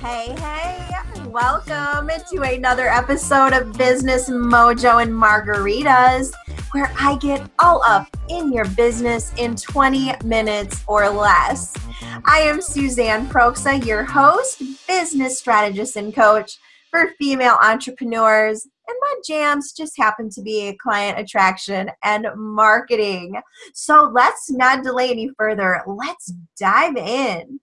Hey, hey, welcome to another episode of Business Mojo and Margaritas, where I get all up in your business in 20 minutes or less. I am Suzanne Proksa, your host, business strategist, and coach for female entrepreneurs. And my jams just happen to be client attraction and marketing. So let's not delay any further. Let's dive in.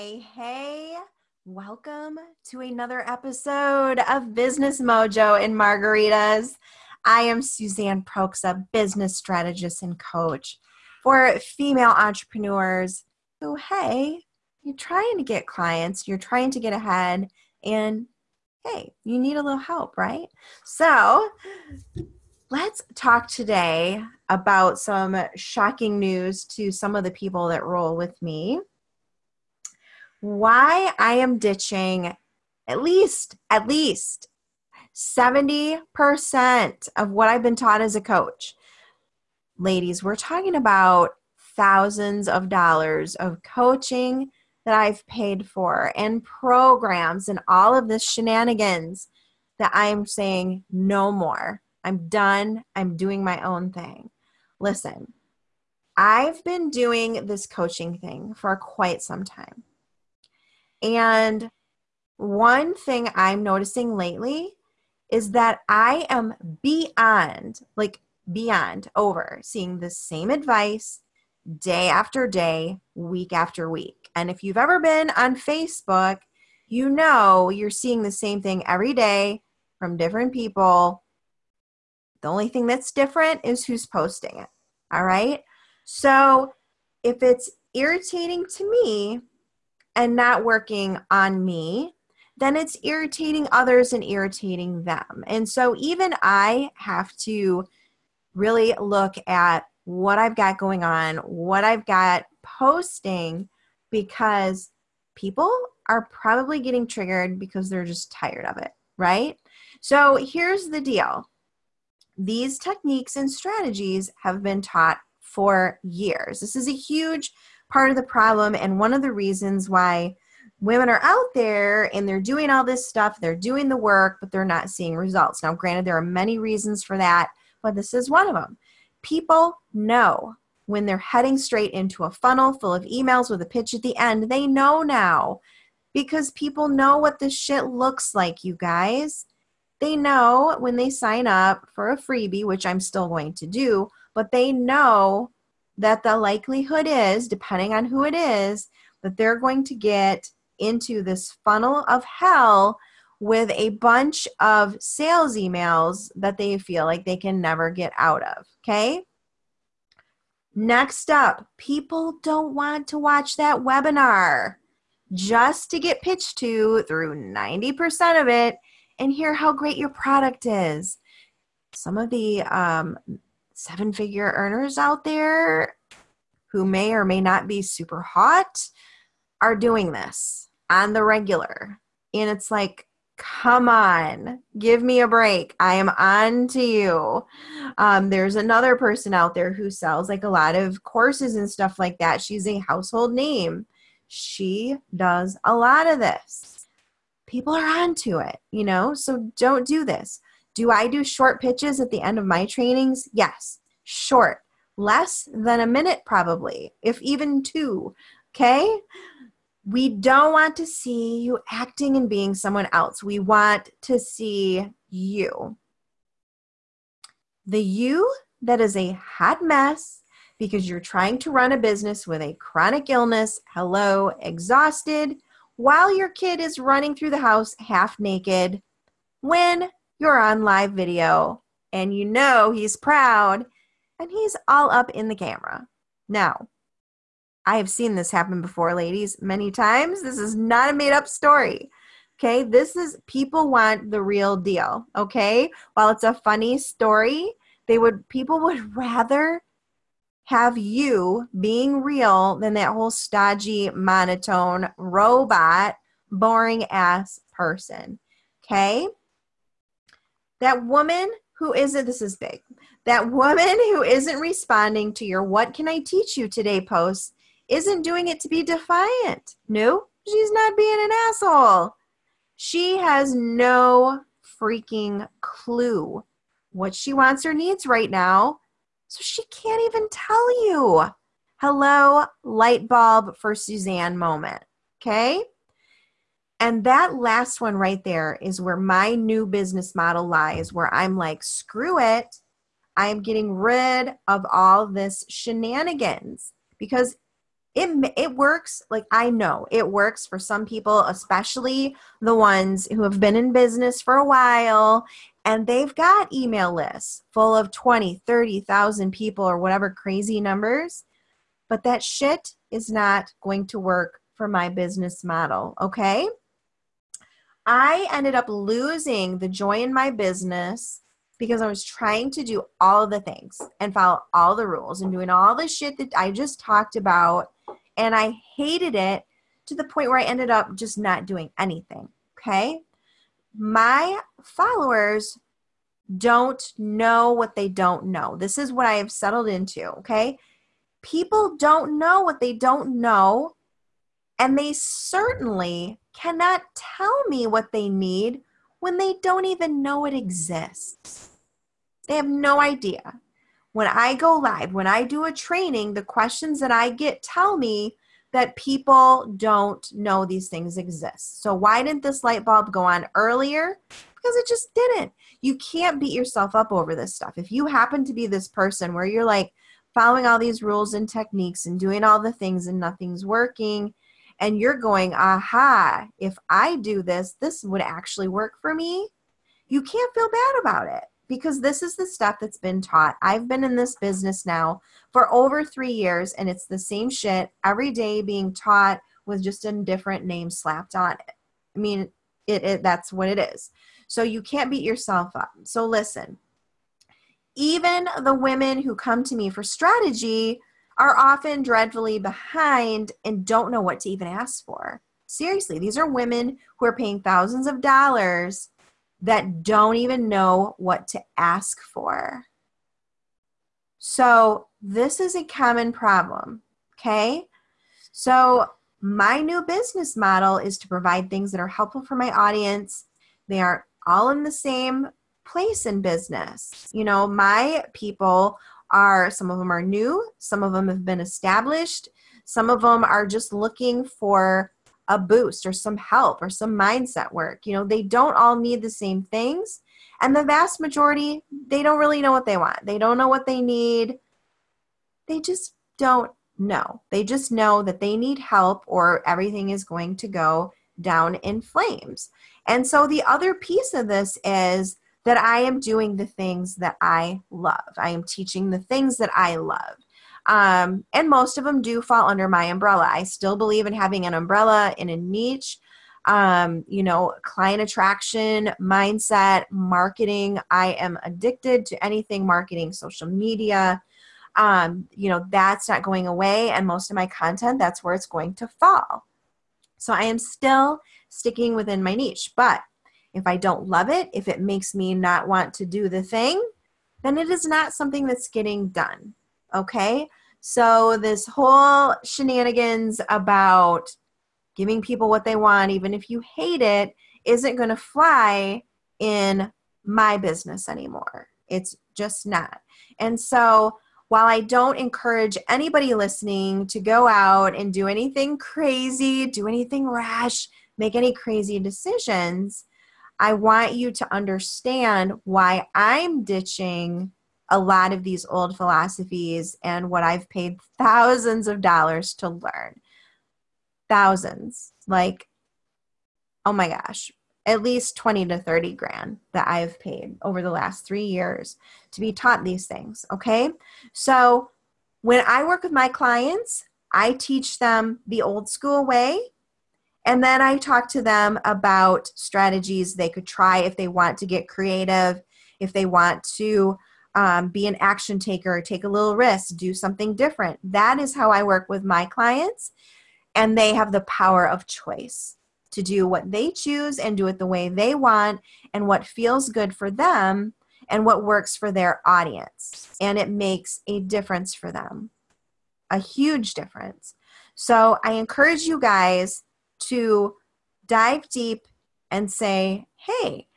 Hey, hey, welcome to another episode of Business Mojo and Margaritas. I am Suzanne Proksa, business strategist and coach for female entrepreneurs who, hey, you're trying to get clients, you're trying to get ahead, and hey, you need a little help, right? So, let's talk today about some shocking news to some of the people that roll with me why I am ditching at least, at least 70% of what I've been taught as a coach. Ladies, we're talking about thousands of dollars of coaching that I've paid for and programs and all of this shenanigans that I'm saying no more. I'm done. I'm doing my own thing. Listen, I've been doing this coaching thing for quite some time. And one thing I'm noticing lately is that I am beyond, like beyond over seeing the same advice day after day, week after week. And if you've ever been on Facebook, you know you're seeing the same thing every day from different people. The only thing that's different is who's posting it. All right. So if it's irritating to me, and not working on me, then it's irritating others and irritating them. And so even I have to really look at what I've got going on, what I've got posting, because people are probably getting triggered because they're just tired of it, right? So here's the deal these techniques and strategies have been taught for years. This is a huge part of the problem and one of the reasons why women are out there and they're doing all this stuff, they're doing the work, but they're not seeing results. Now, granted, there are many reasons for that, but this is one of them. People know when they're heading straight into a funnel full of emails with a pitch at the end. They know now because people know what this shit looks like, you guys. They know when they sign up for a freebie, which I'm still going to do, but they know that the likelihood is, depending on who it is, that they're going to get into this funnel of hell with a bunch of sales emails that they feel like they can never get out of. Okay. Next up, people don't want to watch that webinar just to get pitched to through 90% of it and hear how great your product is. Some of the um, seven figure earners out there who may or may not be super hot are doing this on the regular. And it's like, come on, give me a break. I am on to you. Um, there's another person out there who sells like a lot of courses and stuff like that. She's a household name. She does a lot of this. People are onto it, you know, so don't do this. Do I do short pitches at the end of my trainings? Yes, short, less than a minute, probably, if even two. Okay? We don't want to see you acting and being someone else. We want to see you. The you that is a hot mess because you're trying to run a business with a chronic illness, hello, exhausted, while your kid is running through the house half naked when you're on live video and you know he's proud and he's all up in the camera. Now, I have seen this happen before, ladies, many times. This is not a made up story. Okay, this is people want the real deal. Okay, while it's a funny story, they would people would rather have you being real than that whole stodgy, monotone, robot, boring ass person. Okay, that woman who isn't, this is big, that woman who isn't responding to your What Can I Teach You Today post isn't doing it to be defiant. No, She's not being an asshole. She has no freaking clue what she wants or needs right now. So she can't even tell you. Hello, light bulb for Suzanne moment. Okay. And that last one right there is where my new business model lies, where I'm like, screw it. I'm getting rid of all this shenanigans because it it works like i know it works for some people especially the ones who have been in business for a while and they've got email lists full of 20 30,000 people or whatever crazy numbers but that shit is not going to work for my business model okay i ended up losing the joy in my business because I was trying to do all the things and follow all the rules and doing all the shit that I just talked about and I hated it to the point where I ended up just not doing anything. Okay. My followers don't know what they don't know. This is what I have settled into. Okay. People don't know what they don't know. And they certainly cannot tell me what they need when they don't even know it exists. They have no idea when I go live, when I do a training, the questions that I get tell me that people don't know these things exist. So, why didn't this light bulb go on earlier? Because it just didn't. You can't beat yourself up over this stuff. If you happen to be this person where you're like following all these rules and techniques and doing all the things and nothing's working, and you're going, aha, if I do this, this would actually work for me, you can't feel bad about it because this is the stuff that's been taught. I've been in this business now for over three years, and it's the same shit every day being taught with just a different name slapped on it. I mean, it, it that's what it is. So you can't beat yourself up. So listen, even the women who come to me for strategy are often dreadfully behind and don't know what to even ask for. Seriously, these are women who are paying thousands of dollars that don't even know what to ask for. So, this is a common problem. Okay. So, my new business model is to provide things that are helpful for my audience. They are all in the same place in business. You know, my people are, some of them are new, some of them have been established, some of them are just looking for a boost or some help or some mindset work. You know, they don't all need the same things. And the vast majority, they don't really know what they want. They don't know what they need. They just don't know. They just know that they need help or everything is going to go down in flames. And so the other piece of this is that I am doing the things that I love. I am teaching the things that I love. Um, and most of them do fall under my umbrella. I still believe in having an umbrella in a niche. Um, you know, client attraction, mindset, marketing. I am addicted to anything marketing, social media. Um, you know, that's not going away. And most of my content, that's where it's going to fall. So I am still sticking within my niche. But if I don't love it, if it makes me not want to do the thing, then it is not something that's getting done. Okay. So, this whole shenanigans about giving people what they want, even if you hate it, isn't going to fly in my business anymore. It's just not. And so, while I don't encourage anybody listening to go out and do anything crazy, do anything rash, make any crazy decisions, I want you to understand why I'm ditching a lot of these old philosophies and what I've paid thousands of dollars to learn. Thousands. Like, oh my gosh, at least 20 to 30 grand that I've paid over the last three years to be taught these things. Okay. So when I work with my clients, I teach them the old school way. And then I talk to them about strategies they could try if they want to get creative, if they want to um, be an action taker, take a little risk, do something different. That is how I work with my clients. And they have the power of choice to do what they choose and do it the way they want and what feels good for them and what works for their audience. And it makes a difference for them, a huge difference. So I encourage you guys to dive deep and say, hey,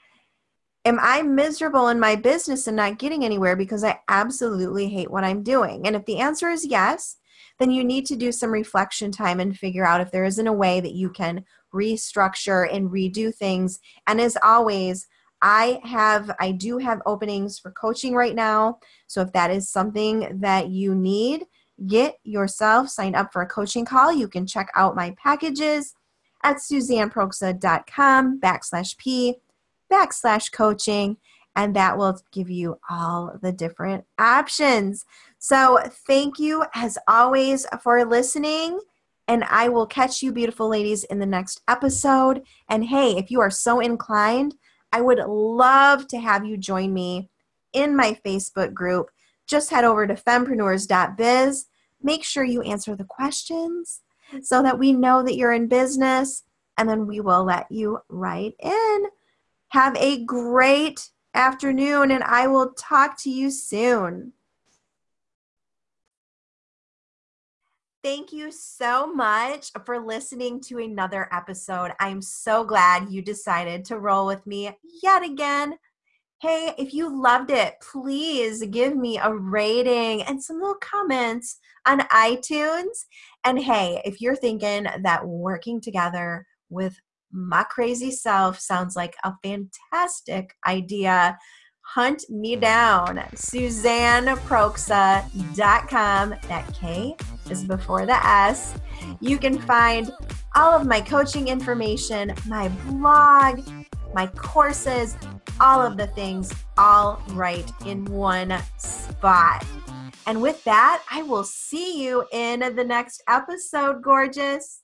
am I miserable in my business and not getting anywhere because I absolutely hate what I'm doing? And if the answer is yes, then you need to do some reflection time and figure out if there isn't a way that you can restructure and redo things. And as always, I have I do have openings for coaching right now. So if that is something that you need, get yourself signed up for a coaching call. You can check out my packages at suzanneproksa.com backslash p backslash coaching and that will give you all the different options. So, thank you as always for listening. And I will catch you, beautiful ladies, in the next episode. And hey, if you are so inclined, I would love to have you join me in my Facebook group. Just head over to fempreneurs.biz. Make sure you answer the questions so that we know that you're in business, and then we will let you right in. Have a great afternoon, and I will talk to you soon. Thank you so much for listening to another episode. I'm so glad you decided to roll with me yet again. Hey, if you loved it, please give me a rating and some little comments on iTunes. And hey, if you're thinking that working together with my crazy self sounds like a fantastic idea, hunt me down. SuzanneProksa.com. That K is before the S. You can find all of my coaching information, my blog, my courses, all of the things, all right in one spot. And with that, I will see you in the next episode, gorgeous.